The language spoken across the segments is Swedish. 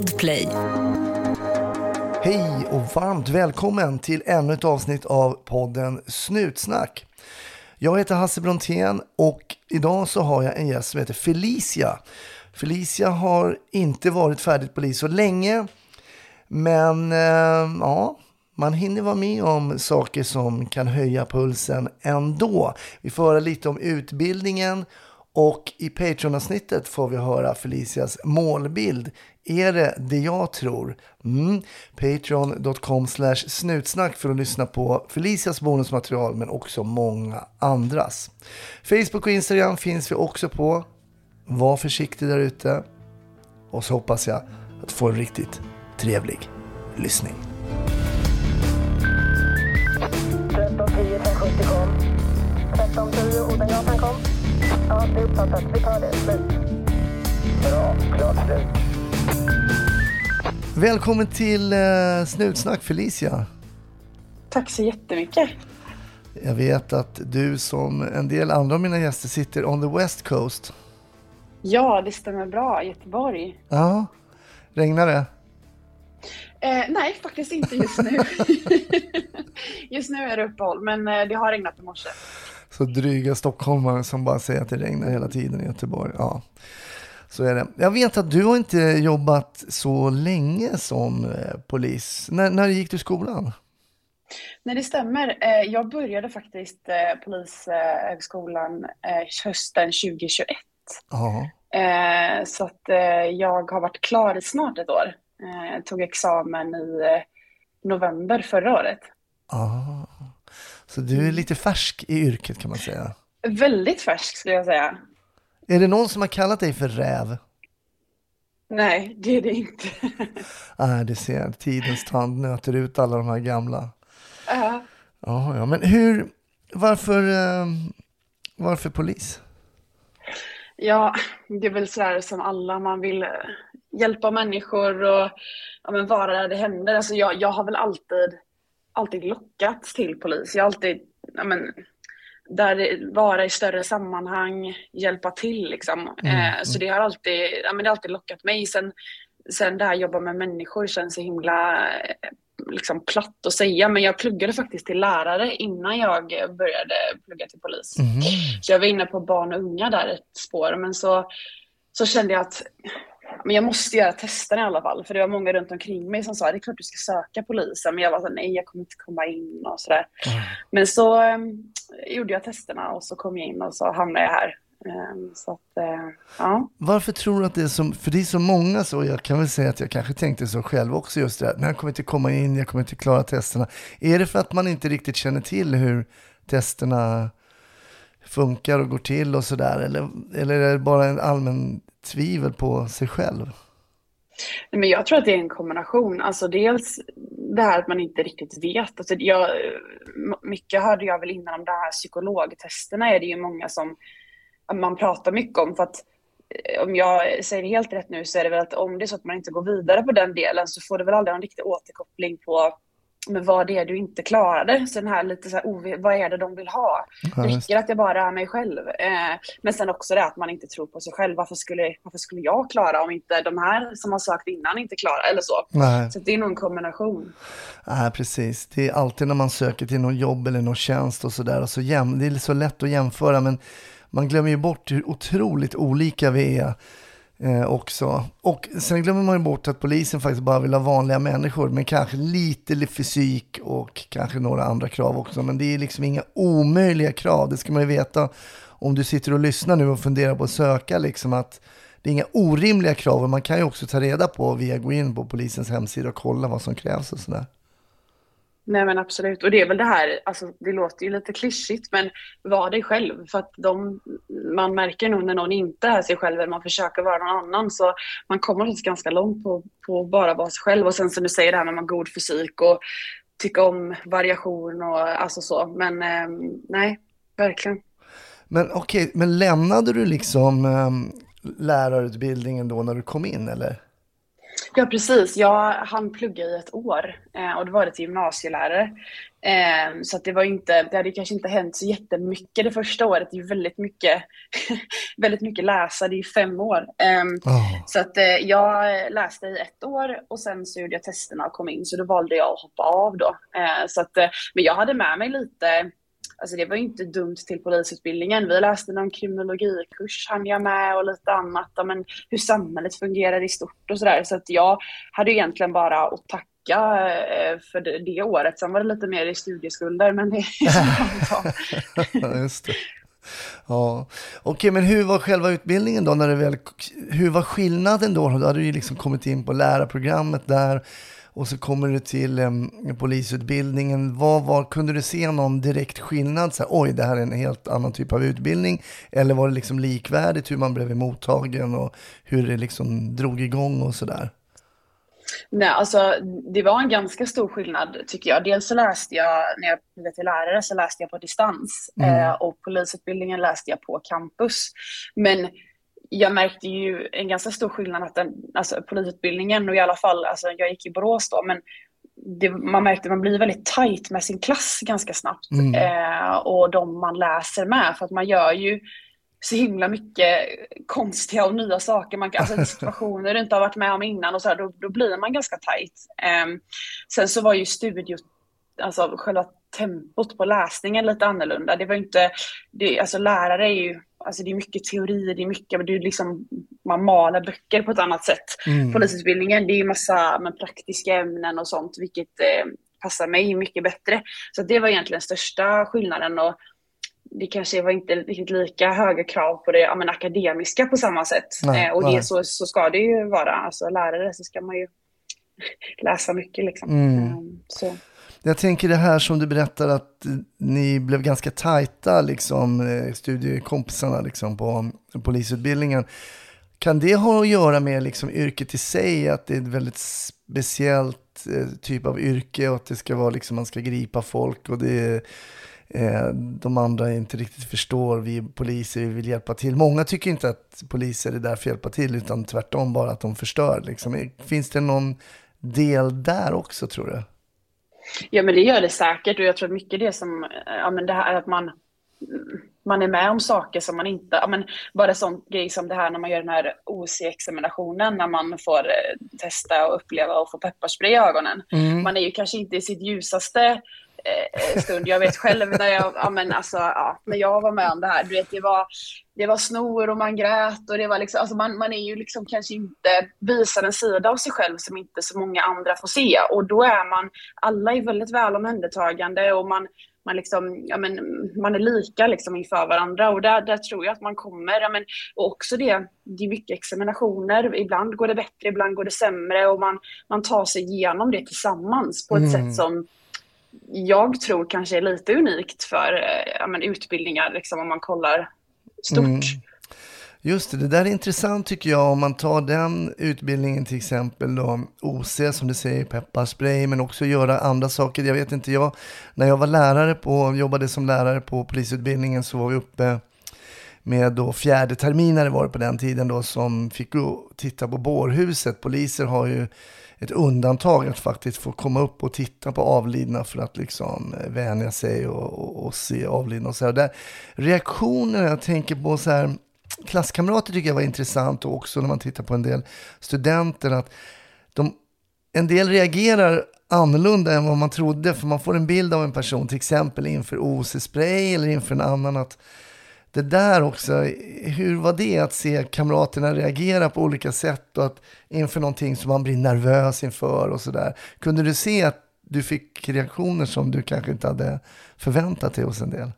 Podplay. Hej och varmt välkommen till ännu ett avsnitt av podden Snutsnack. Jag heter Hasse Brontén och idag så har jag en gäst som heter Felicia. Felicia har inte varit färdigt polis så länge, men eh, ja, man hinner vara med om saker som kan höja pulsen ändå. Vi får höra lite om utbildningen och i Patreon-avsnittet får vi höra Felicias målbild. Är det det jag tror? Mm. Patreon.com slash snutsnack för att lyssna på Felicias bonusmaterial men också många andras. Facebook och Instagram finns vi också på. Var försiktig där ute. Och så hoppas jag att få en riktigt trevlig lyssning. 1310 1070 kom. 1310 Odengatan kom. Ja, det är uppfattat. Vi tar det. Slut. Bra. Klart slut. Välkommen till eh, Snutsnack Felicia. Tack så jättemycket. Jag vet att du som en del andra av mina gäster sitter on the West Coast. Ja, det stämmer bra. Göteborg. Ja, regnar det? Eh, nej, faktiskt inte just nu. just nu är det uppehåll, men eh, det har regnat i morse. Så dryga stockholmare som bara säger att det regnar hela tiden i Göteborg. Ja, så är det. Jag vet att du har inte jobbat så länge som eh, polis. När, när gick du i skolan? Nej, det stämmer. Eh, jag började faktiskt eh, Polishögskolan hösten 2021. Ja, Eh, så att jag har varit klar i snart ett år. Eh, tog examen i november förra året. ja. Så du är lite färsk i yrket kan man säga. Väldigt färsk skulle jag säga. Är det någon som har kallat dig för räv? Nej, det är det inte. Nej, det ser. Tidens tand nöter ut alla de här gamla. Ja. Ja, ja. Men hur, varför, eh, varför polis? Ja, det är väl sådär som alla, man vill eh, hjälpa människor och ja, men vara där det händer. Alltså jag, jag har väl alltid, alltid lockats till polis. Jag har alltid, ja, men, där vara i större sammanhang, hjälpa till liksom. eh, så det har alltid, ja, men det har alltid lockat mig. Sen, sen det här jobba med människor känns så himla eh, liksom platt att säga, men jag pluggade faktiskt till lärare innan jag började plugga till polis. Så jag var inne på barn och unga där ett spår, men så, så kände jag att men jag måste göra testerna i alla fall, för det var många runt omkring mig som sa det är klart du ska söka polisen, men jag var så nej jag kommer inte komma in och sådär. Men så um, gjorde jag testerna och så kom jag in och så hamnade jag här. Um, så att, uh, ja. Varför tror du att det är så, för det är så många så, jag kan väl säga att jag kanske tänkte så själv också just det här, men jag kommer inte komma in, jag kommer inte klara testerna. Är det för att man inte riktigt känner till hur testerna funkar och går till och sådär, eller, eller är det bara en allmän tvivel på sig själv? Men jag tror att det är en kombination. Alltså dels det här att man inte riktigt vet. Alltså jag, mycket hörde jag väl innan om de här psykologtesterna är det ju många som man pratar mycket om. För att eh, om jag säger helt rätt nu så är det väl att om det är så att man inte går vidare på den delen så får det väl aldrig någon riktig återkoppling på men vad det är du inte klarade. Så den här lite så här, ov- vad är det de vill ha? Ja, Räcker att jag bara är mig själv? Eh, men sen också det att man inte tror på sig själv. Varför skulle, varför skulle jag klara om inte de här som har sökt innan inte klarar? Eller så. Nej. Så det är nog en kombination. Nej, precis. Det är alltid när man söker till någon jobb eller någon tjänst och sådär. Så jäm, det är så lätt att jämföra, men man glömmer ju bort hur otroligt olika vi är eh, också. Och sen glömmer man ju bort att polisen faktiskt bara vill ha vanliga människor, men kanske lite fysik och kanske några andra krav också. Men det är liksom inga omöjliga krav, det ska man ju veta. Om du sitter och lyssnar nu och funderar på att söka, liksom att det är inga orimliga krav. Man kan ju också ta reda på via gå in på polisens hemsida och kolla vad som krävs och sådär. Nej men absolut. Och det är väl det här, alltså det låter ju lite klyschigt men var dig själv. För att de, man märker nog när någon inte är sig själv eller man försöker vara någon annan så man kommer faktiskt ganska långt på, på bara vara sig själv. Och sen som du säger det här med man god fysik och tycka om variation och alltså så. Men eh, nej, verkligen. Men okej, men lämnade du liksom eh, lärarutbildningen då när du kom in eller? Ja, precis. Jag hann plugga i ett år eh, och då var det till gymnasielärare. Eh, så det var inte, det hade kanske inte hänt så jättemycket det första året. Det är ju väldigt mycket, väldigt mycket läsa, det är ju fem år. Oh. Så att eh, jag läste i ett år och sen så gjorde jag testerna och kom in, så då valde jag att hoppa av då. Så att, men jag hade med mig lite, alltså det var ju inte dumt till polisutbildningen. Vi läste någon kriminologikurs, hann jag med och lite annat, men hur samhället fungerar i stort och sådär. Så att jag hade egentligen bara att tacka eh, för det, det året. Sen var det lite mer i studieskulder, men det är. Just det. Ja, okej, men hur var själva utbildningen då? När det väl, hur var skillnaden då? Då hade du ju liksom kommit in på lärarprogrammet där och så kommer du till em, polisutbildningen. Vad var, kunde du se någon direkt skillnad? Så här, Oj, det här är en helt annan typ av utbildning. Eller var det liksom likvärdigt hur man blev mottagen och hur det liksom drog igång och sådär? Nej, alltså det var en ganska stor skillnad tycker jag. Dels så läste jag, när jag blev till lärare, så läste jag på distans. Eh, och polisutbildningen läste jag på campus. Men jag märkte ju en ganska stor skillnad att den, alltså polisutbildningen, och i alla fall, alltså jag gick i Borås då, men det, man märkte att man blir väldigt tajt med sin klass ganska snabbt. Mm. Eh, och de man läser med, för att man gör ju så himla mycket konstiga och nya saker. Man, kan- alltså situationer du inte har varit med om innan och så här, då, då blir man ganska tajt. Ehm, sen så var ju studio, alltså själva tempot på läsningen lite annorlunda. Det var inte, det, alltså lärare är ju, alltså det är mycket teori, det är mycket, men det är liksom, man maler böcker på ett annat sätt. Mm. Polisutbildningen, det är ju massa men, praktiska ämnen och sånt, vilket eh, passar mig mycket bättre. Så det var egentligen största skillnaden. Och, det kanske var inte riktigt lika höga krav på det ja, men akademiska på samma sätt. Nej, eh, och nej. det, så, så ska det ju vara. Alltså lärare så ska man ju läsa mycket liksom. Mm. Eh, så. Jag tänker det här som du berättar att ni blev ganska tajta, liksom, eh, studiekompisarna liksom, på polisutbildningen. Kan det ha att göra med liksom, yrket i sig, att det är ett väldigt speciellt eh, typ av yrke och att det ska vara liksom, man ska gripa folk och det eh, de andra inte riktigt förstår, vi poliser vi vill hjälpa till. Många tycker inte att poliser är där för att hjälpa till, utan tvärtom bara att de förstör. Liksom. Finns det någon del där också tror du? Ja men det gör det säkert och jag tror mycket det som, eh, ja men det här att man, man är med om saker som man inte, ja men bara sån grej som det här när man gör den här OC-examinationen när man får eh, testa och uppleva och få pepparspray i ögonen. Man är ju kanske inte i sitt ljusaste eh, stund. Jag vet själv när jag, ja, men alltså, ja, när jag var med om det här, du vet det var, det var snor och man grät och det var liksom, alltså man, man är ju liksom kanske inte, visar en sida av sig själv som inte så många andra får se och då är man, alla är väldigt väl omhändertagande och man, man, liksom, ja, men, man är lika liksom inför varandra och där, där tror jag att man kommer. Ja, men, och också det, det är mycket examinationer. Ibland går det bättre, ibland går det sämre och man, man tar sig igenom det tillsammans på ett Mm. sätt som jag tror kanske är lite unikt för eh, ja, men, utbildningar liksom, om man kollar stort. Mm. Just det, det där är intressant tycker jag om man tar den utbildningen till exempel då, OC som du säger, pepparspray, men också göra andra saker. Jag vet inte, jag, när jag var lärare på, jobbade som lärare på polisutbildningen så var vi uppe med då fjärde terminare var det på den tiden då som fick gå titta på bårhuset. Poliser har ju ett undantag att faktiskt få komma upp och titta på avlidna för att liksom eh, vänja sig och, och, och se avlidna och så här. Där, reaktioner, jag tänker på så här, klasskamrater tycker jag var intressant och också när man tittar på en del studenter att de, en del reagerar annorlunda än vad man trodde för man får en bild av en person till exempel inför OC-spray eller inför en annan att det där också, hur var det att se kamraterna reagera på olika sätt och att inför någonting som man blir nervös inför och sådär. Kunde du se att du fick reaktioner som du kanske inte hade förväntat dig hos en del?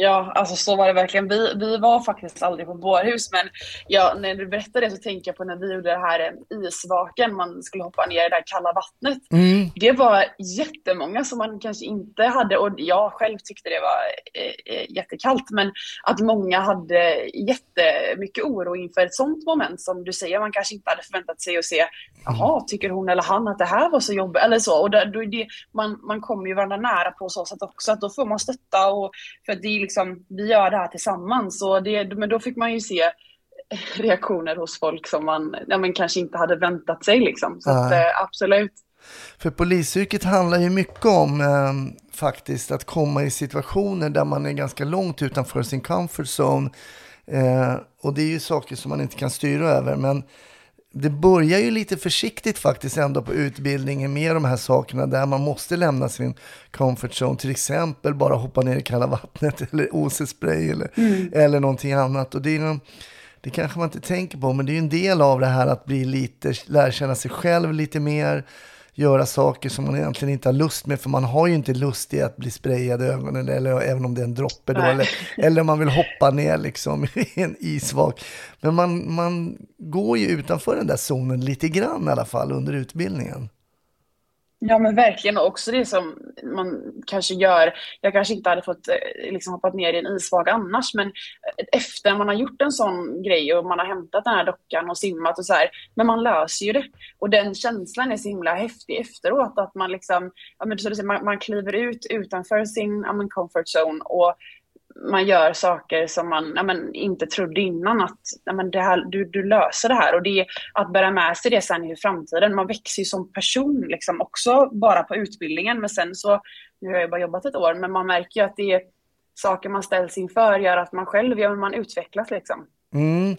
Ja, alltså så var det verkligen. Vi, vi var faktiskt aldrig på bårhus, men ja, när du berättade det så tänker jag på när vi gjorde det här eh, isvaken, man skulle hoppa ner i det där kalla vattnet. Mm. Det var jättemånga som man kanske inte hade, och jag själv tyckte det var eh, eh, jättekallt, men att många hade jättemycket oro inför ett sånt moment som du säger, man kanske inte hade förväntat sig att se, jaha, tycker hon eller han att det här var så jobbigt, eller så. Och då det, man, man kommer ju varandra nära på så sätt också, att då får man stötta, och, för det är liksom, vi gör det här tillsammans, och det, men då fick man ju se reaktioner hos folk som man ja, men kanske inte hade väntat sig. Liksom. Så att, eh, absolut. För polisyrket handlar ju mycket om eh, faktiskt att komma i situationer där man är ganska långt utanför sin comfort zone. Eh, och det är ju saker som man inte kan styra över. Men det börjar ju lite försiktigt faktiskt ändå på utbildningen med de här sakerna där man måste lämna sin comfort zone. Till exempel bara hoppa ner i kalla vattnet eller OC-spray eller, eller någonting annat. Och det är någon, det kanske man inte tänker på, men det är ju en del av det här att bli lite, lära känna sig själv lite mer, göra saker som man egentligen inte har lust med, för man har ju inte lust i att bli sprayad i ögonen, eller även om det är en droppe då, eller, eller man vill hoppa ner liksom i en isvak. Men man, man går ju utanför den där zonen lite grann i alla fall under utbildningen. Ja men verkligen. Och också det som man kanske gör, jag kanske inte hade fått eh, liksom hoppat ner i en isvak annars men eh, efter man har gjort en sån grej och man har hämtat den här dockan och simmat och så här, men man löser ju det. Och den känslan är så himla häftig efteråt att man liksom, ja men så man, man kliver ut utanför sin ja, men comfort zone och man gör saker som man ja, men, inte trodde innan att ja, men det här, du, du löser det här. Och det att bära med sig det sen i framtiden. Man växer ju som person liksom också bara på utbildningen. Men sen så, nu har jag ju bara jobbat ett år, men man märker ju att det är saker man ställs inför gör att man själv, ja, man utvecklas liksom. Mm.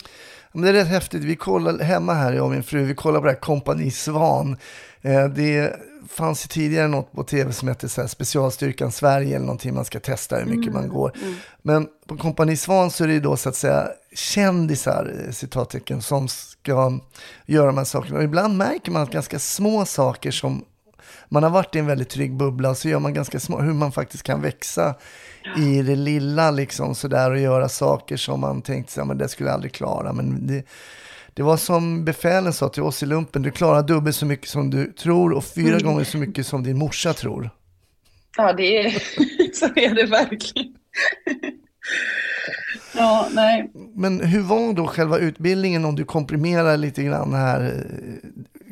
Men det är rätt häftigt. Vi kollar hemma här, jag och min fru, vi kollar på det här Kompani Svan. Eh, det fanns ju tidigare något på tv som hette så här Specialstyrkan Sverige eller någonting man ska testa hur mycket man går. Men på Kompani Svan så är det ju då så att säga kändisar, eh, citattecken, som ska göra de här sakerna. Och ibland märker man att ganska små saker som man har varit i en väldigt trygg bubbla så gör man ganska små, hur man faktiskt kan växa i det lilla liksom sådär och göra saker som man tänkte sig, men det skulle jag aldrig klara. Men det, det var som befälen sa till oss i lumpen, du klarar dubbelt så mycket som du tror och fyra gånger så mycket som din morsa tror. Ja, det är, så är det verkligen. ja, nej. Men hur var då själva utbildningen om du komprimerar lite grann här,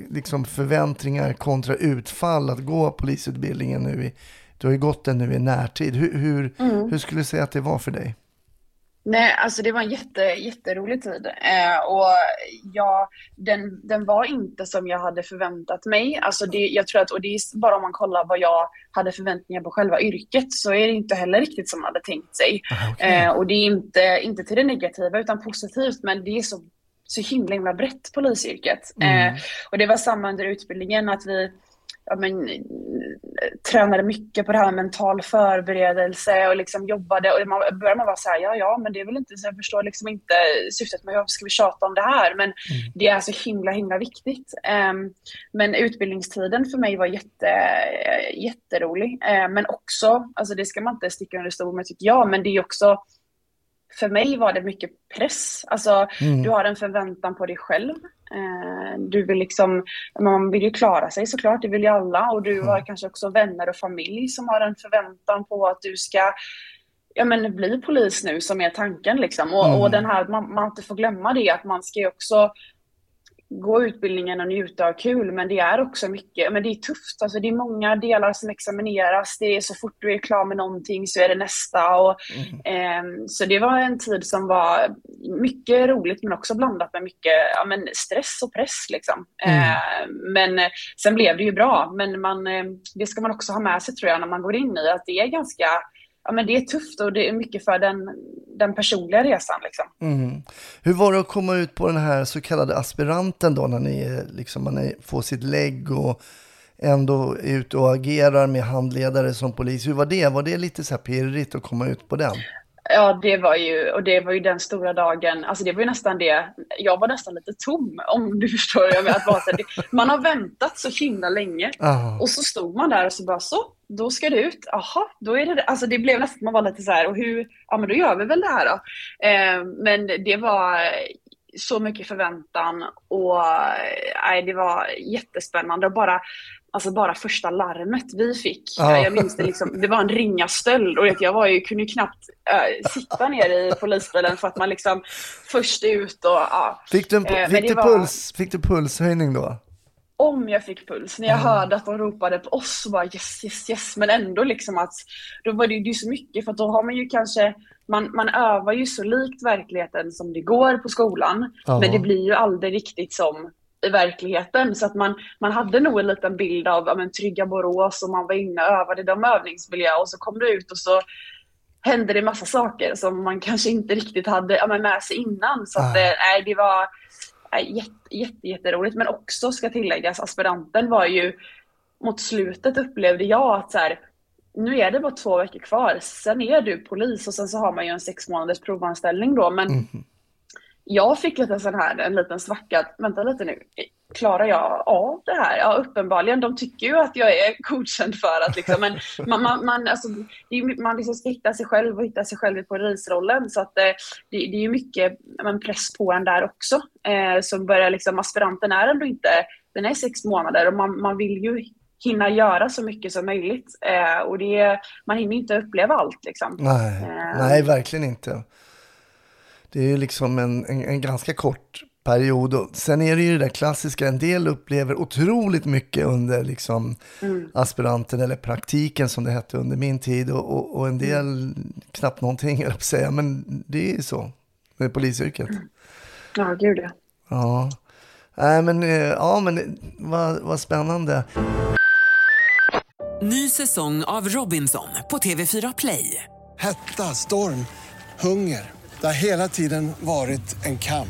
liksom förväntningar kontra utfall att gå polisutbildningen nu i, du har ju gått den nu i närtid. Hur, hur, hur skulle du säga att det var för dig? Nej, alltså det var en jätte, jätterolig tid. Eh, och ja, den, den var inte som jag hade förväntat mig. Alltså det, jag tror att, och det är bara om man kollar vad jag hade förväntningar på själva yrket så är det inte heller riktigt som man hade tänkt sig. Okej. Eh, och det är inte, inte till det negativa utan positivt, men det är så, så himla, himla brett polisyrket. Mm. Eh, och det var samma under utbildningen att vi ja, men, tränade mycket på det här med mental förberedelse och liksom jobbade och man började man vara så här, ja ja men det är väl inte, så jag förstår liksom inte syftet med varför ska vi tjata om det här men det är så himla himla viktigt. Ehm, men utbildningstiden för mig var jätte, jätterolig eh, men också, alltså det ska man inte sticka under stol med tycker jag, men det är också för mig var det mycket press. Alltså, Mm. du har en förväntan på dig själv. Eh, du vill liksom, man vill ju klara sig såklart, det vill ju alla. Och du har kanske också vänner och familj som har en förväntan på att du ska ja, men bli polis nu som är tanken. Liksom. Och, Mm. och den här, man, man inte får glömma det, att man ska ju också gå utbildningen och njuta och ha kul, men det är också mycket, men det är tufft. Alltså det är många delar som examineras. Det är så fort du är klar med någonting så är det nästa. Och, ehm, så det var en tid som var mycket roligt, men också blandat med mycket ja, men stress och press. Liksom. Ehm, men eh, sen blev det ju bra, men man, eh, det ska man också ha med sig tror jag när man går in i att det är ganska Ja, men det är tufft och det är mycket för den, den personliga resan. Liksom. Mm. Hur var det att komma ut på den här så kallade aspiranten då när ni liksom, man är, får sitt lägg och ändå är ute och agerar med handledare som polis. Hur var det? Var det lite så här pirrigt att komma ut på den? Ja, det var ju, och det var ju den stora dagen, alltså det var ju nästan det, jag var nästan lite tom om du förstår. Jag menar, att vara så man har väntat så himla länge Ah. och så stod man där och så bara så, då ska det ut, jaha, då är det det. Alltså det blev nästan, man var lite så här, och hur, ja men då gör vi väl det här då. Eh, men det var så mycket förväntan och nej, det var jättespännande och bara Alltså bara första larmet vi fick. Ja. Jag minns det liksom, det var en ringa stöld och vet, jag var ju, kunde ju knappt äh, sitta ner i polisbilen för att man liksom först ut och ja. Fick du, en, Eh, fick, du var- puls, fick du pulshöjning då? Om jag fick puls, när jag hörde att de ropade på oss så bara yes, yes, yes. Men ändå liksom att, då var det ju det så mycket för att då har man ju kanske man, man övar ju så likt verkligheten som det går på skolan. Ja. Men det blir ju aldrig riktigt som i verkligheten. Så att man, man hade nog en liten bild av ja, men, trygga Borås och man var inne och övade de övningsmiljö och så kom du ut och så hände det massa saker som man kanske inte riktigt hade ja, med sig innan. Så att, eh, nej, det var jätte, jätte, jätteroligt. Men också ska tilläggas, aspiranten var ju mot slutet upplevde jag att så här, nu är det bara två veckor kvar, sen är du polis och sen så har man ju en sex månaders provanställning då. Men Mhm. jag fick lite sån här, en liten svacka, vänta lite nu, klarar jag av det här? Ja, uppenbarligen, de tycker ju att jag är godkänd för att liksom, men man, man, man, alltså, ju- man liksom ska hitta sig själv och hitta sig själv i polisrollen. Så att, eh, det, det är ju mycket men, press på en där också. Eh, som börjar liksom, aspiranten är ändå inte, den är sex månader och man, man vill ju hinna göra så mycket som möjligt. Eh, och det, man hinner inte uppleva allt liksom. Nej, Eh. nej, verkligen inte. Det är ju liksom en, en, en ganska kort period. Och sen är det ju det där klassiska, en del upplever otroligt mycket under liksom Mm. aspiranten eller praktiken som det hette under min tid och, och, och en del knappt någonting, jag säga. Men det är ju så med polisyrket. Ja, gud ja. Ja, nej men, eh, ja, men vad, vad spännande. Ny säsong av Robinson på TV4 Play. Hetta, storm, hunger. Det har hela tiden varit en kamp.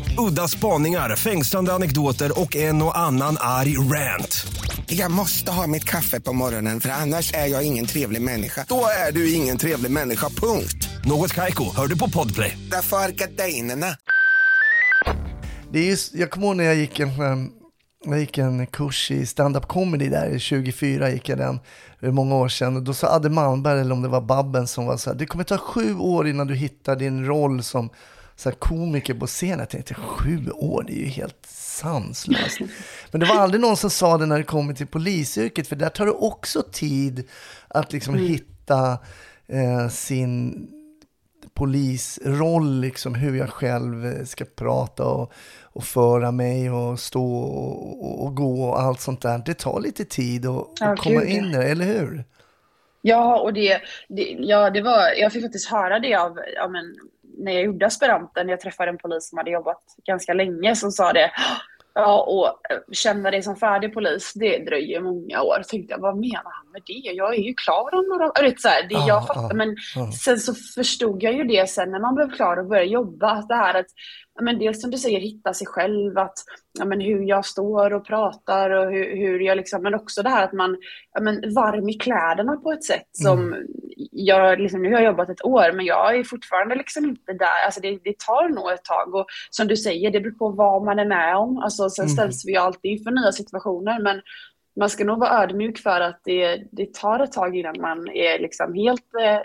Udda spaningar, fängslande anekdoter och en och annan arg rant. Jag måste ha mitt kaffe på morgonen för annars är jag ingen trevlig människa. Då är du ingen trevlig människa, punkt. Något Kaiko, hör du på Podplay. Därför är gardinerna. Det är just, jag kommer ihåg när jag gick en, eh, jag gick en kurs i stand-up comedy där, 24 gick jag den, det många år sedan. Och då sa Adde Malmberg, eller om det var Babben, som var så här, det kommer ta sju år innan du hittar din roll som så komiker på scen. Jag tänkte, sju år, det är ju helt sanslöst. Men det var aldrig någon som sa det när det kommer till polisyrket, för där tar det också tid att liksom hitta eh, sin polisroll, liksom hur jag själv eh, ska prata och, och föra mig och stå och, och, och gå och allt sånt där. Det tar lite tid att att komma in i det, eller hur? Ja, och det, det, ja, det var, jag fick faktiskt höra det av, ja, men, när jag gjorde aspiranten, jag träffade en polis som hade jobbat ganska länge som sa det, ja, och eh, känna dig som färdig polis, det dröjer många år. tänkte jag, vad menar han med det? Jag är ju klar om några år. Så här, det, Ja, jag fattar, ja, men ja. sen så förstod jag ju det sen när man blev klar och började jobba, att det här att, men dels som du säger, hitta sig själv, att ja, men hur jag står och pratar och hur, hur jag liksom, men också det här att man ja, men varm i kläderna på ett sätt som jag, liksom, nu har jag jobbat ett år men jag är fortfarande liksom inte där, alltså det, det tar nog ett tag och som du säger, det beror på vad man är med om, alltså sen ställs vi alltid inför nya situationer men man ska nog vara ödmjuk för att det, det tar ett tag innan man är liksom helt eh,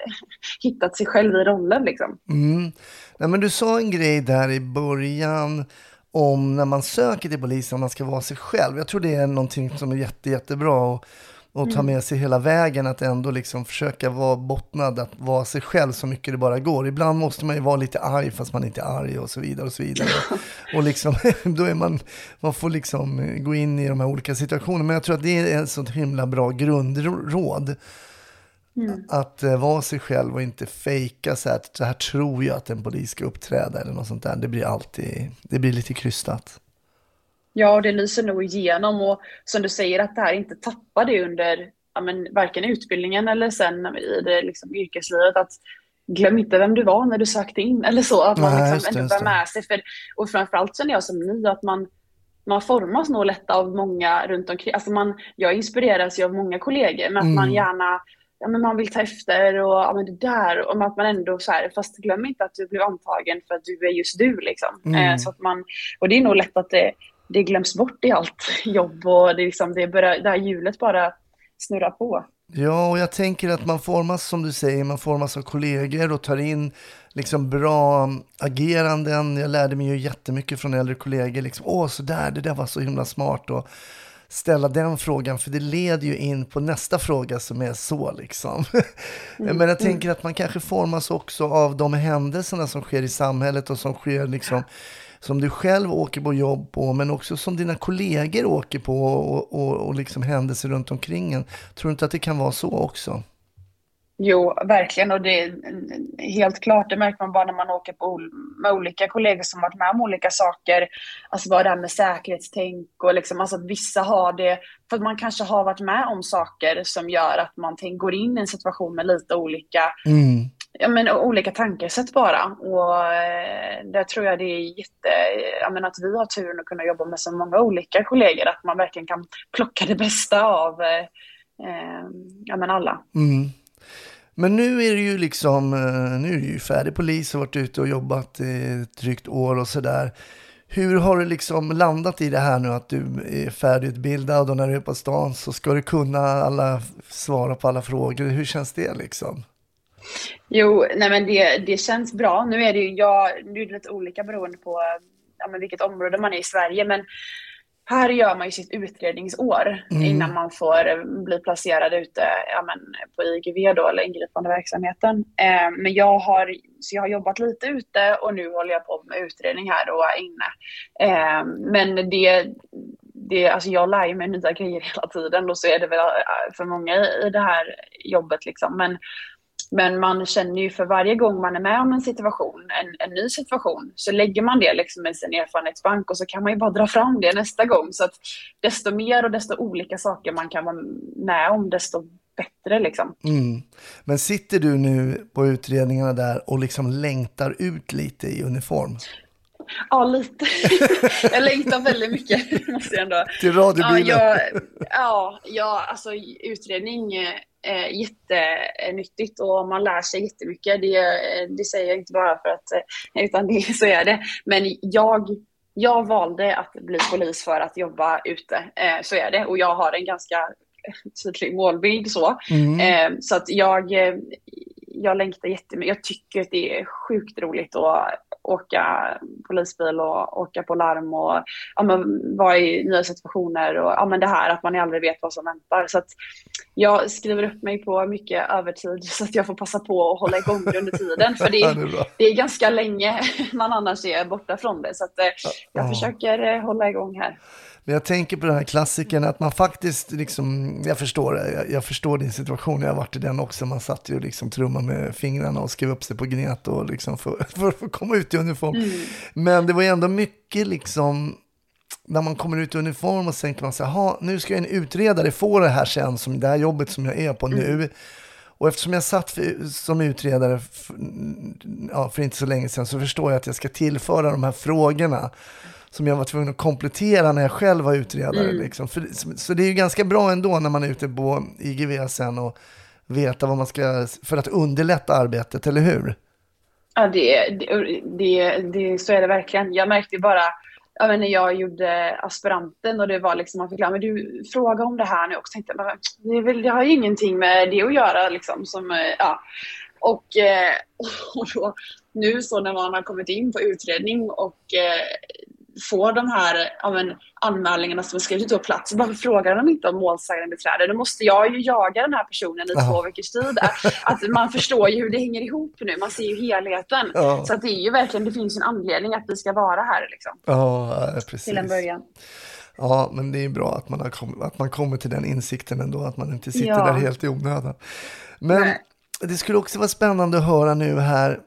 hittat sig själv i rollen liksom. Mm. Nej, men du sa en grej där i början om när man söker till polisen, om man ska vara sig själv. Jag tror det är någonting som är jätte, jättebra Och att ta med sig hela vägen, att ändå liksom försöka vara bottnad, att vara sig själv så mycket det bara går. Ibland måste man ju vara lite arg fast man inte är arg och så vidare och så vidare. och liksom, då är man, man får liksom gå in i de här olika situationerna. Men jag tror att det är ett sånt himla bra grundråd. Att eh, vara sig själv och inte fejka så här, att så här tror jag att en polis ska uppträda eller något sånt där. Det blir alltid, det blir lite krystat. Ja, och det lyser nog igenom och som du säger att det här inte tappar det under ja, men, varken utbildningen eller sen i det liksom, yrkeslivet. Att glöm inte vem du var när du sökte in eller så. Att man just liksom det, ändå just bär med sig. För, och framförallt känner jag som ny att man, man formas nog lätt av många runt omkring. Alltså man, jag inspireras ju av många kollegor med att man Mm. gärna Ja, men man vill ta efter och ja, men det där och att man ändå så här, fast glöm inte att du blev antagen för att du är just du liksom. Mm. Eh, så att man, och det är nog lätt att det, det glöms bort i allt jobb och det, är liksom, det, börjar, det här hjulet bara snurrar på. Ja, och jag tänker att man formas som du säger, man formas av kollegor och tar in liksom bra ageranden. Jag lärde mig ju jättemycket från äldre kollegor. Liksom, Åh, så där, det där var så himla smart. Och ställa den frågan, för det leder ju in på nästa fråga som är så liksom. Men jag tänker att man kanske formas också av de händelserna som sker i samhället och som sker liksom som du själv åker på jobb på, men också som dina kollegor åker på och, och, och liksom händelser runt omkring en. Tror du inte att det kan vara så också? Jo, verkligen. Och det är helt klart, det märker man bara när man åker på, med olika kollegor som varit med om olika saker. Alltså bara det här med säkerhetstänk och liksom, alltså att vissa har det, för att man kanske har varit med om saker som gör att man tänk, går in i en situation med lite olika, Mm ja, men, olika tankesätt bara. Och eh, där tror jag det är jätte, ja, men att vi har turen att kunna jobba med så många olika kollegor, att man verkligen kan plocka det bästa av eh, eh ja, men alla. Mm. Men nu är du ju liksom, eh, nu är du ju färdig polis och varit ute och jobbat i ett drygt år och sådär. Hur har du liksom landat i det här nu att du är färdigutbildad och när du är på stan så ska du kunna alla, svara på alla frågor. Hur känns det liksom? Jo, nej men det, det känns bra. Nu är det ju jag, nu är det lite olika beroende på ja, men vilket område man är i Sverige, men här gör man ju sitt utredningsår innan man får bli placerad ute ja, men på IGV då, eller ingripande verksamheten. Eh, men jag har, så jag har jobbat lite ute och nu håller jag på med utredning här och är inne. Eh, men det, det, alltså jag lär mig nya grejer hela tiden och så är det väl eh, för många i det här jobbet liksom. Men, men man känner ju för varje gång man är med om en situation, en, en ny situation, så lägger man det liksom i sin erfarenhetsbank och så kan man ju bara dra fram det nästa gång. Så att desto mer och desto olika saker man kan vara med om, desto bättre liksom. Mm. Men sitter du nu på utredningarna där och liksom längtar ut lite i uniform? Ja, lite. jag längtar väldigt mycket, måste jag ändå. Till radiobilen? Ja, jag, ja, ja, alltså utredning är jättenyttigt och man lär sig jättemycket. Det, det säger jag inte bara för att, eh, utan det, så är det. Men jag, jag valde att bli polis för att jobba ute, eh, så är det. Och jag har en ganska tydlig målbild så. Mm. Eh, så att jag, jag längtar jättemycket. Jag tycker att det är sjukt roligt att åka polisbil och åka på larm och ja, men, vara i nya situationer och ja, men det här att man aldrig vet vad som väntar. Så jag skriver upp mig på mycket övertid så att jag får passa på att hålla igång det under tiden. För det är, det är bra. det är ganska länge man annars är borta från det. Så att, eh, jag Ja. försöker eh, hålla igång här. Men jag tänker på den här klassikern att man faktiskt, liksom, jag förstår jag, jag förstår din situation, jag har varit i den också, man satt ju liksom trumma med fingrarna och skrev upp sig på gnet och liksom för, för att komma ut i uniform. Men det var ju ändå mycket liksom, när man kommer ut i uniform och sen kan man säga, "Ha, nu ska en utredare få det här sen, som det här jobbet som jag är på nu. Och eftersom jag satt för, som utredare för, ja, för inte så länge sedan så förstår jag att jag ska tillföra de här frågorna som jag var tvungen att komplettera när jag själv var utredare. Liksom. För, så, det är ju ganska bra ändå när man är ute på IGV sen och veta vad man ska, för att underlätta arbetet, eller hur? Ja, det, det, det, det, så är det verkligen. Jag märkte bara, ja, men när jag gjorde aspiranten och det var liksom, man fick lära men du fråga om det här nu och så tänkte jag, det, väl, det har ju ingenting med det att göra liksom. Som, eh, ja. Och, eh, och då, nu så när man har kommit in på utredning och eh, får de här ja, men, anmälningarna som är skrivit på plats, varför frågar de inte om målsägande beträde? Då måste jag ju jaga den här personen i Ja. två veckors tid. Att man förstår ju hur det hänger ihop nu, man ser ju helheten. Ja. Så att det är ju verkligen, det finns en anledning att vi ska vara här liksom, Ja, precis. till en början. Ja, men det är bra att man, har kommit, att man kommer till den insikten ändå, att man inte sitter Ja. där helt i onödan. Men Nej. det skulle också vara spännande att höra nu här,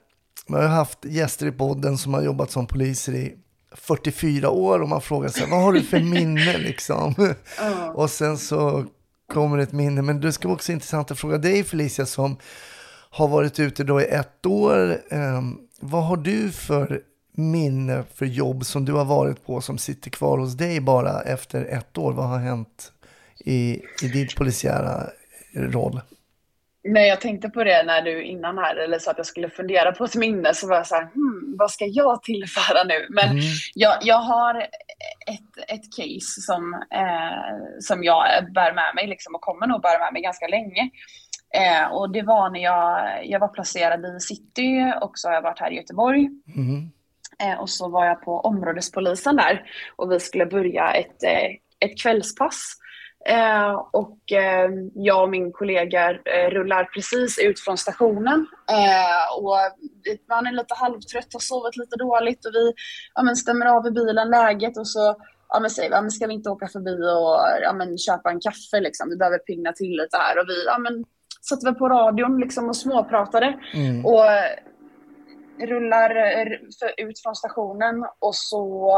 vi har haft gäster i podden som har jobbat som poliser i 44 år och man frågar sig, vad har du för minne liksom? och sen så kommer ett minne, men det ska vara också intressant att fråga dig Felicia som har varit ute då i ett år. Ehm, vad har du för minne för jobb som du har varit på som sitter kvar hos dig bara efter ett år? Vad har hänt i, i din polisiära roll? Men jag tänkte på det när du innan här, eller så att jag skulle fundera på ett minne, så var jag så här, hmm, vad ska jag tillföra nu? Men Mm. jag, jag har ett, ett case som, eh, som jag bär med mig liksom, och kommer nog bära med mig ganska länge. Eh, och det var när jag, jag var placerad i city och så har jag varit här i Göteborg. Mm. Eh, och så var jag på områdespolisen där och vi skulle börja ett, eh, ett kvällspass. Eh, och eh, jag och min kollega eh, rullar precis ut från stationen. Eh, och man är lite halvtrött, har sovit lite dåligt och vi ja, men stämmer av i bilen läget och så ja, men säger vi, ja, men ska vi inte åka förbi och ja, men köpa en kaffe liksom? Vi behöver pigna till lite här. Och vi ja, men, satte väl på radion liksom och småpratade. Mm. Och rullar eh, ut från stationen och så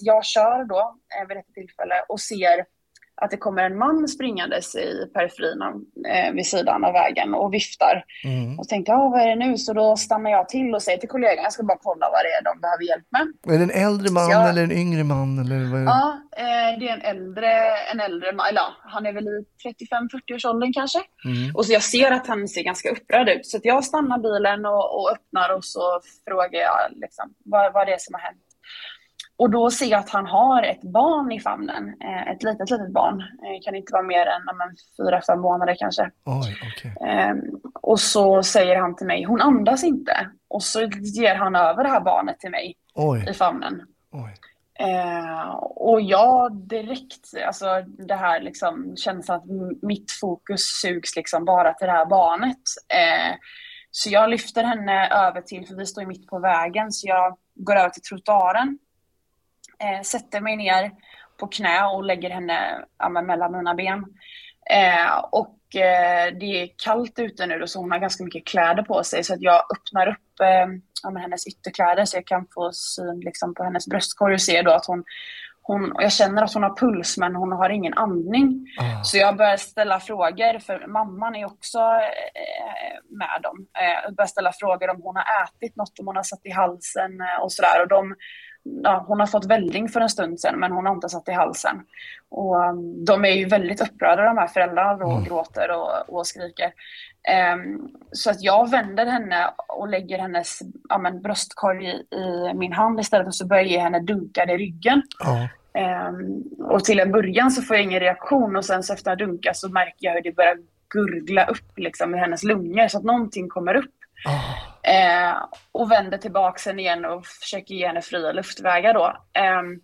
jag kör då eh, vid detta tillfälle och ser att det kommer en man springandes i periferin eh, vid sidan av vägen och viftar. Mm. Och tänkte, ja vad är det nu? Så då stannar jag till och säger till kollegan, jag ska bara kolla vad det är de behöver hjälp med. Är det en äldre man Ja. eller en yngre man? Eller vad är det? Ja, eh, det är en äldre, en äldre man, eller ja, han är väl i 35-40-årsåldern kanske. Mm. Och så jag ser att han ser ganska upprörd ut. Så jag stannar bilen och, och öppnar och så frågar jag liksom, vad, vad det är som har hänt. Och då ser jag att han har ett barn i famnen. Eh, ett litet, litet barn. Eh, kan inte vara mer än fyra, fem månader kanske. Oj, okej. Eh, och så säger han till mig, hon andas inte. Och så ger han över det här barnet till mig Oj, i famnen. oj. Eh, och jag direkt, alltså det här liksom känns att mitt fokus sugs liksom bara till det här barnet. Eh, så jag lyfter henne över till, för vi står ju mitt på vägen, så jag går över till trottoaren. Eh, sätter mig ner på knä och lägger henne ja, mellan mina ben. Eh, och eh, det är kallt ute nu då, så hon har ganska mycket kläder på sig så att jag öppnar upp eh, ja, hennes ytterkläder så jag kan få syn liksom, på hennes bröstkorg och ser då att hon, hon jag känner att hon har puls men hon har ingen andning. Ah. Så jag börjar ställa frågor, för mamman är också eh, med dem. Eh, jag börjar ställa frågor om hon har ätit något, om hon har satt i halsen eh, och sådär. Och de, ja, hon har fått välling för en stund sedan men hon har inte satt i halsen. Och um, de är ju väldigt upprörda de här föräldrarna och gråter och, och skriker. Ehm, så att jag vänder henne och lägger hennes ja, men, bröstkorg i, i min hand istället och så börjar jag ge henne dunkar i ryggen. Ja. Ehm, och till en början så får jag ingen reaktion och sen så efter att dunka så märker jag hur det börjar gurgla upp liksom i hennes lungor så att någonting kommer upp. Ah. Eh, och vänder tillbaka sen igen och försöker ge henne fria luftvägar då. Ehm,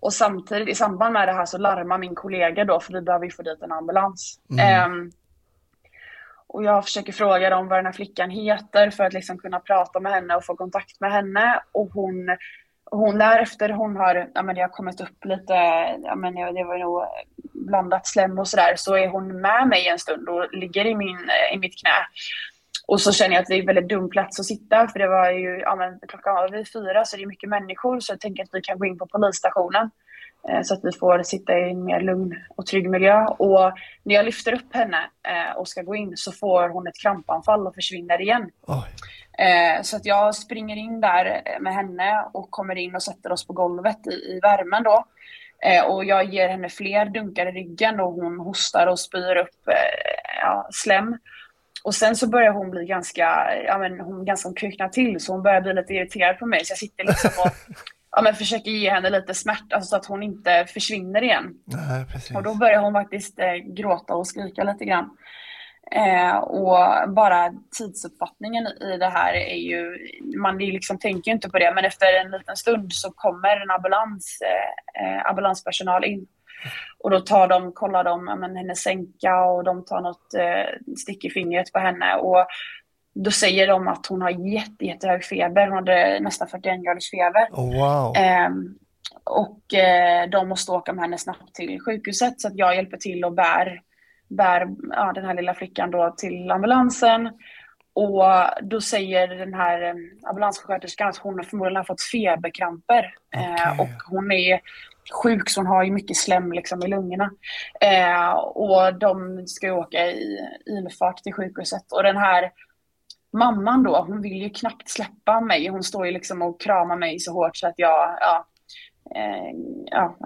och samtidigt i samband med det här så larmar min kollega då för vi behöver ju få dit en ambulans. Ehm, och jag försöker fråga dem vad den här flickan heter för att liksom kunna prata med henne och få kontakt med henne. Och hon, hon därefter, hon har, ja men det har kommit upp lite, ja men det var nog blandat slem och sådär, så är hon med mig en stund och ligger i, min, i mitt knä. Och så känner jag att det är en väldigt dum plats att sitta för det var ju, ja men klockan var vid fyra så det är mycket människor så jag tänker att vi kan gå in på polisstationen. eh, Så att vi får sitta i en mer lugn och trygg miljö. Och när jag lyfter upp henne eh, och ska gå in så får hon ett krampanfall och försvinner igen. Eh, Så att jag springer in där eh, med henne och kommer in och sätter oss på golvet i, i värmen då. Eh, Och jag ger henne fler dunkar i ryggen och hon hostar och spyr upp eh, ja, slem. Och sen så börjar hon bli ganska, ja men hon ganska kukna till så hon börjar bli lite irriterad på mig så jag sitter liksom och ja, men försöker ge henne lite smärta alltså så att hon inte försvinner igen. Nej, precis. Och då börjar hon faktiskt eh, gråta och skrika lite grann. Eh, och bara tidsuppfattningen i det här är ju, man liksom tänker ju inte på det, men efter en liten stund så kommer en ambulans, eh, eh, ambulanspersonal in. Och då tar de, kollar de ja, men, hennes sänka och de tar något eh, stick i fingret på henne. Och då säger de att hon har jätte, jättehög feber, hon hade nästan 41 graders feber. Oh, wow. Ehm, och eh, de måste åka med henne snabbt till sjukhuset så att jag hjälper till och bär, bär ja, den här lilla flickan då till ambulansen. Och då säger den här eh, ambulanssjuksköterskan att hon förmodligen har fått feberkramper. Eh, Okej. och hon är sjuk så hon har ju mycket slem liksom i lungorna. Eh, och de ska ju åka i ilfart till sjukhuset. Och den här mamman då, hon vill ju knappt släppa mig. Hon står ju liksom och kramar mig så hårt så att jag, ja, eh, ja,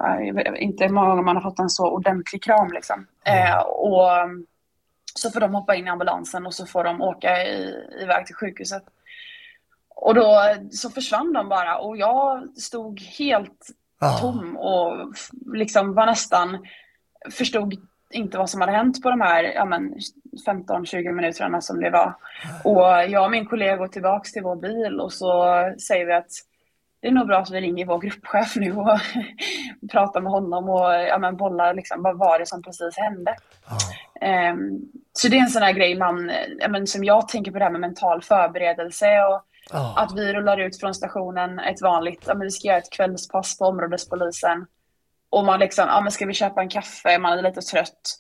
inte många gånger man har fått en så ordentlig kram liksom. Eh, och så får de hoppa in i ambulansen och så får de åka i, iväg till sjukhuset. Och då så försvann de bara och jag stod helt Ja. tom och liksom var nästan, förstod inte vad som hade hänt på de här ja, men 15-20 minuterna som det var. Och jag och min kollega går tillbaks till vår bil och så säger vi att det är nog bra att vi ringer vår gruppchef nu och pratar med honom och ja, men bollar liksom, vad var det som precis hände. Ehm, så det är en sån här grej man, ja, men som jag tänker på det här med mental förberedelse och Ja. att vi rullar ut från stationen ett vanligt, ja men vi ska göra ett kvällspass på områdespolisen. Och man liksom, ja men ska vi köpa en kaffe, man är lite trött.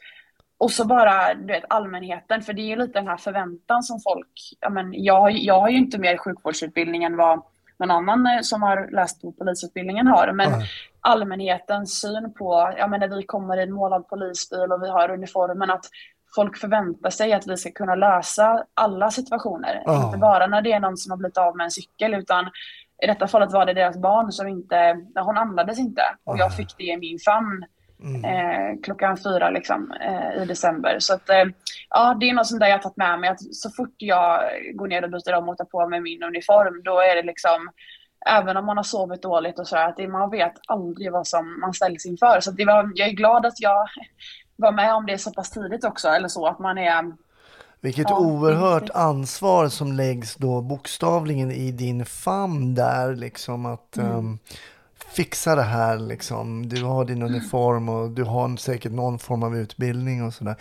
Och så bara, du vet, allmänheten, för det är ju lite den här förväntan som folk, ja men jag, jag har ju inte mer sjukvårdsutbildning än vad någon annan eh, som har läst på polisutbildningen har. Men Nej. allmänhetens syn på, ja men när vi kommer i en målad polisbil och vi har uniformen, att folk förväntar sig att vi ska kunna lösa alla situationer. Ja. Inte bara när det är någon som har blivit av med en cykel, utan i detta fallet var det deras barn som inte, hon andades inte. Och jag fick det i min famn eh, klockan fyra liksom, eh, i december. Så att, eh, ja, det är något sånt där jag har tagit med mig. Att så fort jag går ner och byter om och tar på mig min uniform, då är det liksom Även om man har sovit dåligt och så att det, man vet aldrig vad som man ställs inför. Så det var, jag är glad att jag var med om det så pass tidigt också. Eller så att man är Vilket Ja, oerhört ansvar som läggs då bokstavligen i din famn där liksom att Mm. ehm, fixa det här liksom. Du har din uniform och du har säkert någon form av utbildning och sådär.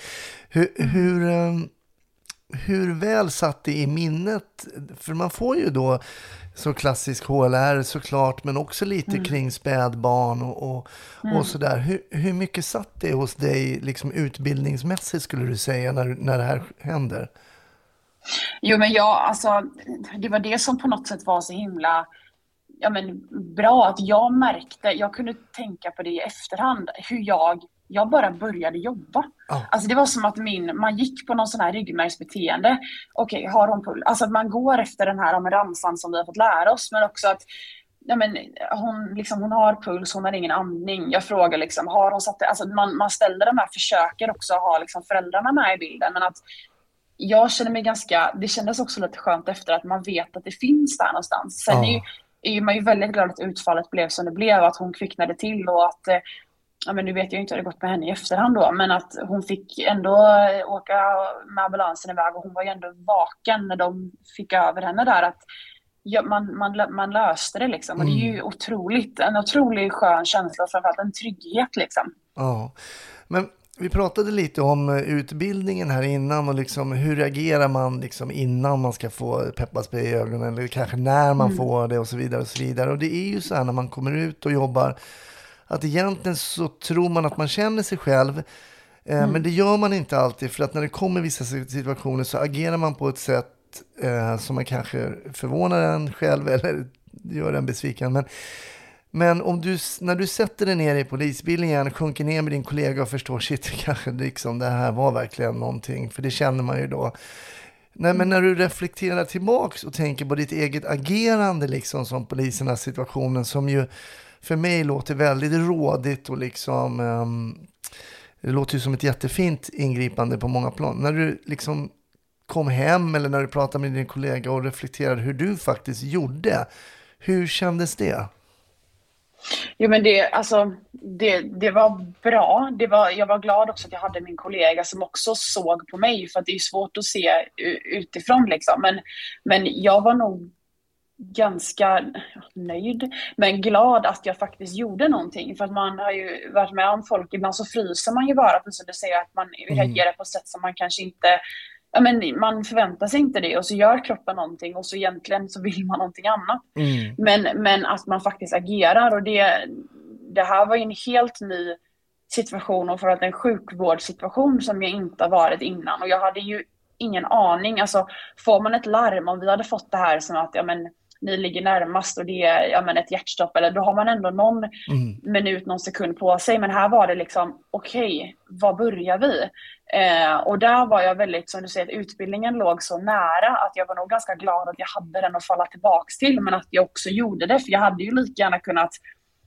Hur, hur, ehm, hur väl satt det i minnet? För man får ju då så klassisk HLR såklart, men också lite Mm. kring spädbarn och, och, och sådär. Hur, hur mycket satt det hos dig liksom utbildningsmässigt skulle du säga när, när det här händer? Jo, men jag, alltså, det var det som på något sätt var så himla ja, men, bra. Att jag märkte, jag kunde tänka på det i efterhand, hur jag, jag bara började jobba. Ja. Alltså det var som att min, man gick på någon sån här ryggmärgsbeteende. Okej, har hon puls? Alltså att man går efter den här ramsan som vi har fått lära oss, men också att Ja, men hon, liksom, hon har puls, hon har ingen andning. Jag frågar liksom, har hon satt det? Alltså man, man ställer de här försöken också ha liksom, föräldrarna med i bilden. Men att jag känner mig ganska, det kändes också lite skönt efter att man vet att det finns där någonstans. Sen Ja. är, ju, är man ju väldigt glad att utfallet blev som det blev, att hon kvicknade till och att eh, Ja, men nu vet jag inte hur det gått med henne i efterhand då, men att hon fick ändå eh, åka med ambulansen iväg och hon var ju ändå vaken när de fick över henne där. Att ja, man, man, man löste det liksom. Och det är ju otroligt, en otroligt skön känsla framförallt en trygghet liksom. Ja, men vi pratade lite om eh, utbildningen här innan och liksom hur reagerar man liksom innan man ska få pepparspray i ögonen eller kanske när man får det och så vidare och så vidare. Och det är ju så här när man kommer ut och jobbar att egentligen så tror man att man känner sig själv eh, men det gör man inte alltid för att när det kommer vissa situationer så agerar man på ett sätt eh, som man kanske förvånar en själv eller gör en besviken. Men men om du, när du sätter dig ner i polisbilen, sjunker ner med din kollega och förstår shit, kanske liksom, det här var verkligen någonting, för det känner man ju då. Nej, men när du reflekterar tillbaks och tänker på ditt eget agerande liksom som polisernas situationen som ju för mig låter väldigt rådigt och liksom um, det låter ju som ett jättefint ingripande på många plan. När du liksom kom hem eller när du pratade med din kollega och reflekterade hur du faktiskt gjorde, hur kändes det? Jo men det, alltså, det, det var bra. Det var, jag var glad också att jag hade min kollega som också såg på mig för att det är svårt att se utifrån liksom. Men, men jag var nog ganska nöjd, men glad att jag faktiskt gjorde någonting. För att man har ju varit med om folk, ibland så fryser man ju bara, precis som du säger, att man reagerar på ett sätt som man kanske inte Ja, men man förväntar sig inte det och så gör kroppen någonting och så egentligen så vill man någonting annat. Mm. Men, men att man faktiskt agerar och det, det här var ju en helt ny situation och för att en sjukvårdssituation som jag inte har varit innan och jag hade ju ingen aning. Alltså får man ett larm, om vi hade fått det här som att ja, men, ni ligger närmast och det är ja, men ett hjärtstopp eller då har man ändå någon minut, någon sekund på sig. Men här var det liksom okej, var börjar vi? Eh, och där var jag väldigt, som du säger, att utbildningen låg så nära att jag var nog ganska glad att jag hade den att falla tillbaks till, men att jag också gjorde det, för jag hade ju lika gärna kunnat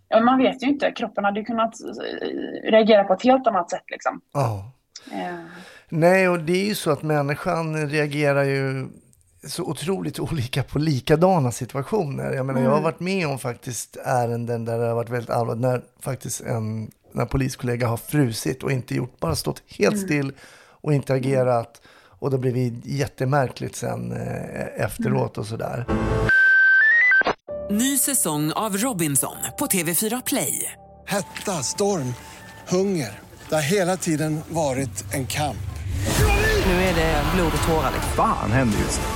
Ja, man vet ju inte, kroppen hade ju kunnat eh, reagera på ett helt annat sätt liksom. Ja. Eh, Nej, och det är ju så att människan reagerar ju så otroligt olika på likadana situationer. Jag menar, jag har varit med om faktiskt ärenden där det har varit väldigt allvarligt, när faktiskt en när poliskollega har frusit och inte gjort, bara stått helt still och inte agerat. Och det blev jättemärkligt sen eh, efteråt och sådär. Ny säsong av Robinson på TV4 Play. Hetta, storm, hunger. Det har hela tiden varit en kamp. Nu är det blod och tårar. liksom. Fan händer just nu.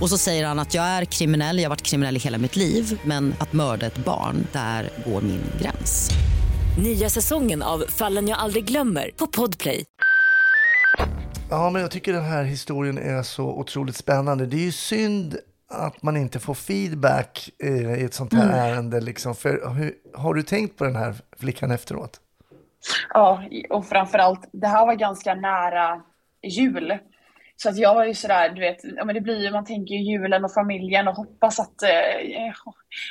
Och så säger han att jag är kriminell, jag har varit kriminell i hela mitt liv men att mörda ett barn, där går min gräns. Nya säsongen av Fallen jag aldrig glömmer på Podplay. Ja, men jag tycker den här historien är så otroligt spännande. Det är ju synd att man inte får feedback eh, i ett sånt här ärende. Liksom. För, hur, har du tänkt på den här flickan efteråt? Ja, och framförallt, det här var ganska nära jul. Så att jag var ju sådär, du vet, ja, men det blir ju, man tänker ju julen och familjen och hoppas att eh,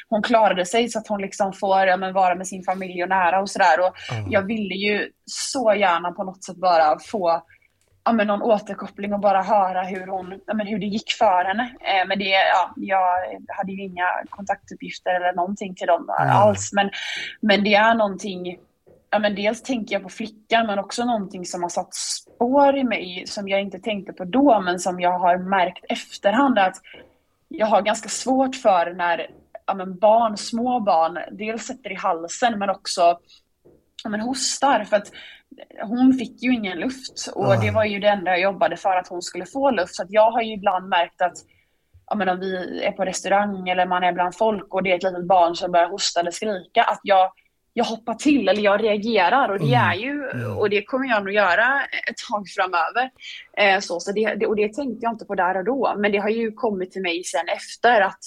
hon klarade sig så att hon liksom får ja, men vara med sin familj och nära och sådär. Och jag ville ju så gärna på något sätt bara få ja, men någon återkoppling och bara höra hur, hon, ja, men hur det gick för henne. Eh, men det, ja, jag hade ju inga kontaktuppgifter eller någonting till dem alls. Men, men det är någonting, ja, men dels tänker jag på flickan men också någonting som har satt spår i mig som jag inte tänkte på då men som jag har märkt efterhand att jag har ganska svårt för när ja, men barn, små barn, dels sätter i halsen men också ja, men hostar. För att hon fick ju ingen luft och det var ju det enda jag jobbade för att hon skulle få luft. Så jag har ju ibland märkt att ja, men om vi är på restaurang eller man är bland folk och det är ett litet barn som börjar hosta eller skrika, att jag, jag hoppar till eller jag reagerar. Och det är ju, och det kommer jag nog göra ett tag framöver. Eh, så, så det, det, och det tänkte jag inte på där och då, men det har ju kommit till mig sen efter att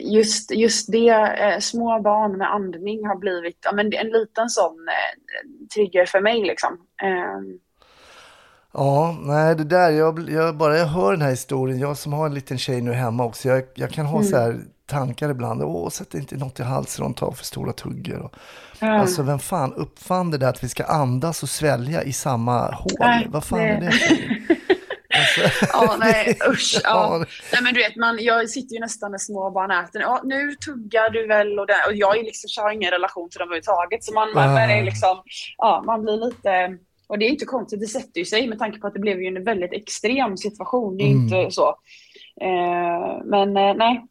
just, just det, eh, små barn med andning har blivit ja, men en liten sån eh, trigger för mig liksom. Eh, Ja, nej det där, jag, jag bara jag hör den här historien, jag som har en liten tjej nu hemma också, jag, jag kan ha så här tankar ibland, åh sätt inte något i halsen och ta för stora tuggor. Och, Alltså vem fan uppfann det där att vi ska andas och svälja i samma hål? Nej, Vad fan det- är det alltså, Ja, nej usch. Ja. Nej, men du vet, man, jag sitter ju nästan när små barn äter. Ja, nu tuggar du väl och, det, och jag är liksom, jag har ingen relation till dem överhuvudtaget. Så man, man, Ah. man är liksom, ja, man blir lite, och det är inte konstigt, det sätter ju sig med tanke på att det blev ju en väldigt extrem situation. Det är Mm. inte så. Eh, men eh, nej,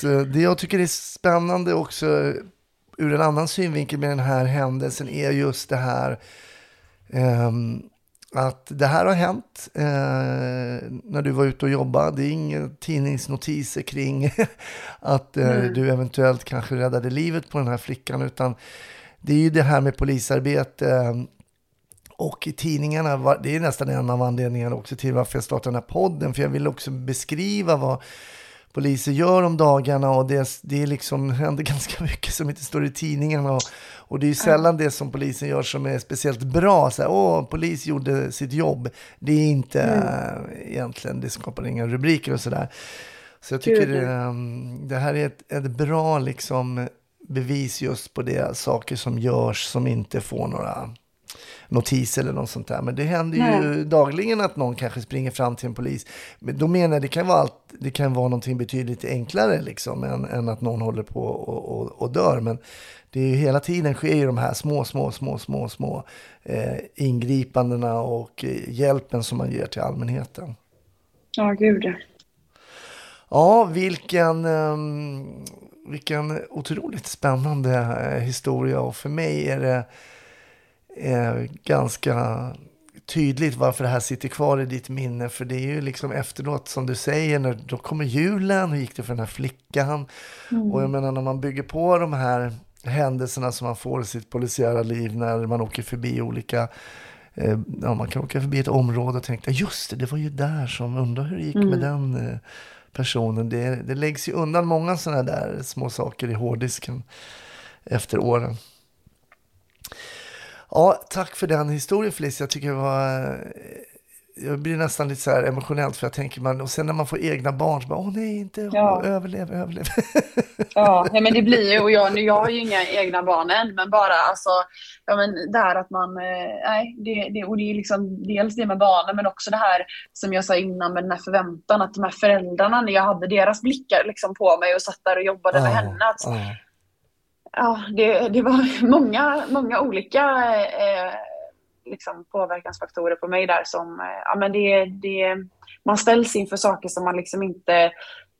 Så Det jag tycker är spännande också ur en annan synvinkel med den här händelsen är just det här ehm, att det här har hänt eh, när du var ute och jobbade. Det är inga tidningsnotiser kring att eh, du eventuellt kanske räddade livet på den här flickan utan det är ju det här med polisarbete eh, och i tidningarna, var- det är nästan en av anledningarna också till varför jag startade den här podden. För jag vill också beskriva vad poliser gör om dagarna och det, det är liksom, händer ganska mycket som inte står i tidningarna. Och, och det är ju sällan det som polisen gör som är speciellt bra. Så här, Åh, polis gjorde sitt jobb. Det är inte äh, egentligen, det skapar inga rubriker och sådär. Så jag tycker ehm, det här är ett, ett bra liksom, bevis just på det, saker som görs som inte får några notis eller något sånt där. Men det händer ju dagligen att någon kanske springer fram till en polis. Men då menar jag, det kan vara, allt, det kan vara någonting betydligt enklare liksom än, än att någon håller på och, och, och dör. Men det är ju hela tiden sker ju de här små, små, små, små, små eh, ingripandena och eh, hjälpen som man ger till allmänheten. ja gud ja. Ja, vilken, ehm, vilken otroligt spännande eh, historia och för mig är det eh, ganska tydligt varför det här sitter kvar i ditt minne. För det är ju liksom efteråt som du säger, när, då kommer julen, hur gick det för den här flickan? Och jag menar när man bygger på de här händelserna som man får i sitt polisiära liv när man åker förbi olika eh, Ja, man kan åka förbi ett område och tänka just det, det var ju där som, undrar hur det gick med den eh, personen. Det, det läggs ju undan många sådana där små saker i hårddisken efter åren. Ja, tack för den historien Felicia. Jag tycker det var... Jag blir nästan lite så här emotionellt för jag tänker man, och sen när man får egna barn så bara, åh nej, inte Ja. överlev, överlev. Ja, men det blir ju, och jag, nu, jag har ju inga egna barn än, men bara alltså, ja men där att man, eh, nej, det, det, och det är liksom dels det med barnen, men också det här som jag sa innan med den här förväntan, att de här föräldrarna, när jag hade deras blickar liksom på mig och satt där och jobbade med henne, att, Ja. Ja, det, det var många, många olika eh, liksom påverkansfaktorer på mig där som, eh, ja men det, det, man ställs inför saker som man liksom inte,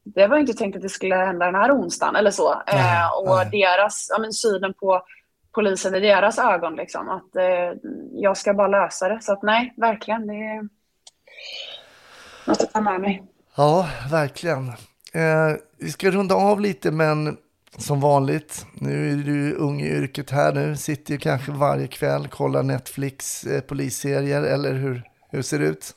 det var inte tänkt att det skulle hända den här onsdagen eller så. Eh, och deras, ja men synen på polisen i deras ögon liksom, att eh, jag ska bara lösa det. Så att nej, verkligen, det är något att ta med mig. Ja, verkligen. Eh, vi ska runda av lite, men som vanligt, nu är du ung i yrket här nu, sitter ju kanske varje kväll, kollar Netflix eh, polisserier, eller hur, hur ser det ut?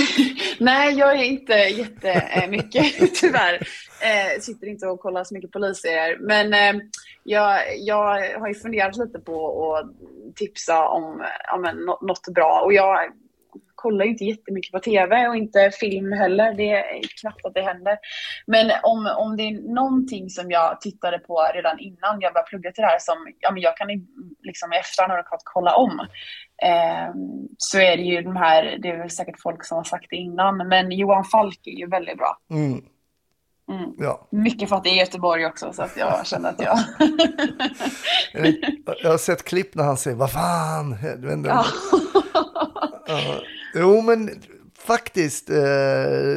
Nej, jag är inte jättemycket eh, tyvärr. Eh, sitter inte och kollar så mycket polisserier. Men eh, jag, jag har ju funderat lite på att tipsa om, om en, något bra. Och jag kollar ju inte jättemycket på tv och inte film heller. Det är knappt att det händer. Men om, om det är någonting som jag tittade på redan innan jag började plugga till det här som ja, men jag kan liksom i efterhand ha kolla om. Eh, så är det ju de här, det är väl säkert folk som har sagt det innan, men Johan Falk är ju väldigt bra. Mm. Mm. Ja. Mycket för att det är Göteborg också, så att jag känner att jag... Jag har sett klipp när han säger vad fan. Du ja. Jo, men faktiskt, eh,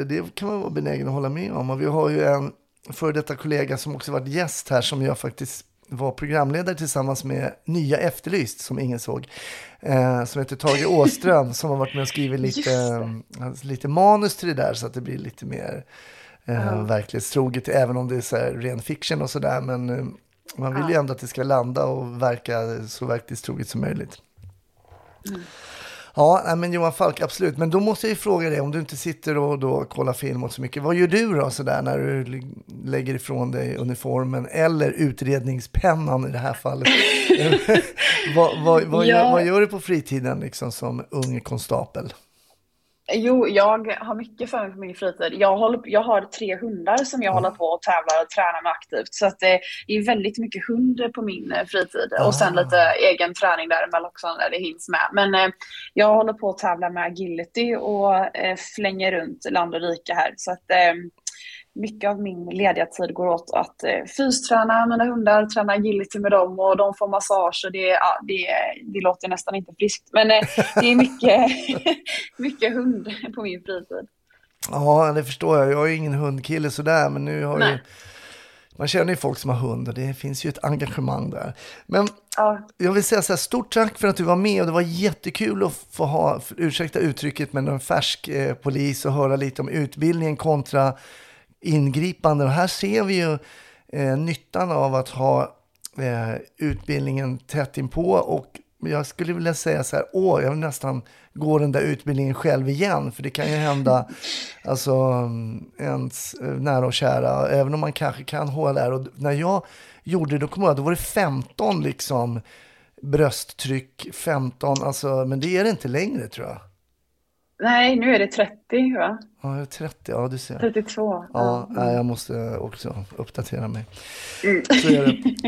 det kan man vara benägen att hålla med om. Och vi har ju en före detta kollega som också varit gäst här som jag faktiskt var programledare tillsammans med Nya Efterlyst som ingen såg. Eh, som heter Tage Åström som har varit med och skrivit lite, eh, lite manus till det där så att det blir lite mer eh, Ja. verklighetstroget även om det är så här ren fiction och sådär. Men eh, man vill ju ändå att det ska landa och verka så verklighetstroget som möjligt. Ja, men Johan Falk, absolut. Men då måste jag ju fråga dig, om du inte sitter och då kollar film och så mycket, vad gör du då sådär när du lägger ifrån dig uniformen eller utredningspennan i det här fallet? vad, vad, vad, gör, Ja. vad gör du på fritiden liksom som ung konstapel? Jo, jag har mycket för mig på min fritid. Jag, håller, jag har tre hundar som jag håller på och tävlar och tränar med aktivt. Så att det är väldigt mycket hund på min eh, fritid. Och sen Ah. lite egen träning däremellan också när det hinns med. Men eh, jag håller på att tävla med agility och eh, flänger runt land och rike här. Så att eh, mycket av min lediga tid går åt att eh, fysträna mina hundar, träna agility med dem och de får massage och det, ja, det, det låter nästan inte friskt. Men eh, det är mycket, mycket hund på min fritid. Ja, det förstår jag. Jag är ju ingen hundkille sådär, men nu har ju... Nej. Man känner ju folk som har hund och det finns ju ett engagemang där. Men Ja, jag vill säga så här, stort tack för att du var med och det var jättekul att få ha, ursäkta uttrycket, men en färsk eh, polis och höra lite om utbildningen kontra ingripanden. Och här ser vi ju eh, nyttan av att ha eh, utbildningen tätt inpå och jag skulle vilja säga så här, åh, jag vill nästan gå den där utbildningen själv igen, för det kan ju hända alltså, ens eh, nära och kära, även om man kanske kan HLR. Och när jag gjorde det, då kommer jag då var det 15 liksom brösttryck, 15, alltså, men det är det inte längre tror jag. Nej, nu är det 30 va? Ja, jag är 30, ja du ser. 32. Ja, nej, jag måste också uppdatera mig. Mm.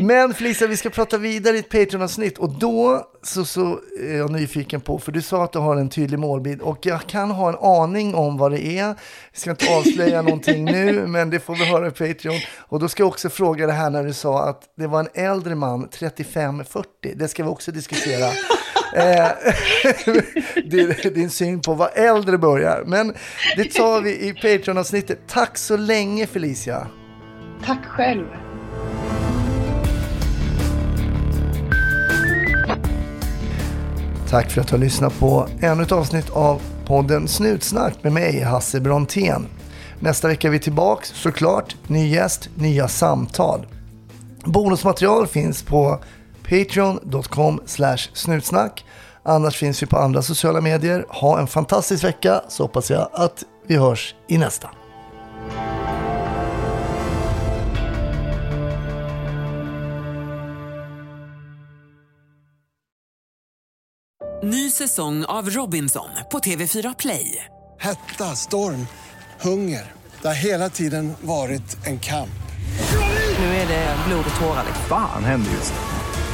Men Felicia, vi ska prata vidare i ett Patreon-avsnitt och då så, så är jag nyfiken på, för du sa att du har en tydlig målbild och jag kan ha en aning om vad det är. Jag ska inte avslöja någonting nu, men det får vi höra i Patreon. Och då ska jag också fråga det här när du sa att det var en äldre man, 35-40. Det ska vi också diskutera. Eh, din, din syn på vad äldre börjar. Men det tar vi i Patreon-avsnittet. Tack så länge Felicia. Tack själv. Tack för att du har lyssnat på ännu ett avsnitt av podden Snutsnack med mig, Hasse Brontén. Nästa vecka är vi tillbaka, såklart. Ny gäst, nya samtal. Bonusmaterial finns på Patreon.com snutsnack. Annars finns vi på andra sociala medier. Ha en fantastisk vecka så hoppas jag att vi hörs i nästa. Ny säsong av Robinson på TV4 Play. Hetta, storm, hunger. Det har hela tiden varit en kamp. Nu är det blod och tårar. Vad fan händer just nu?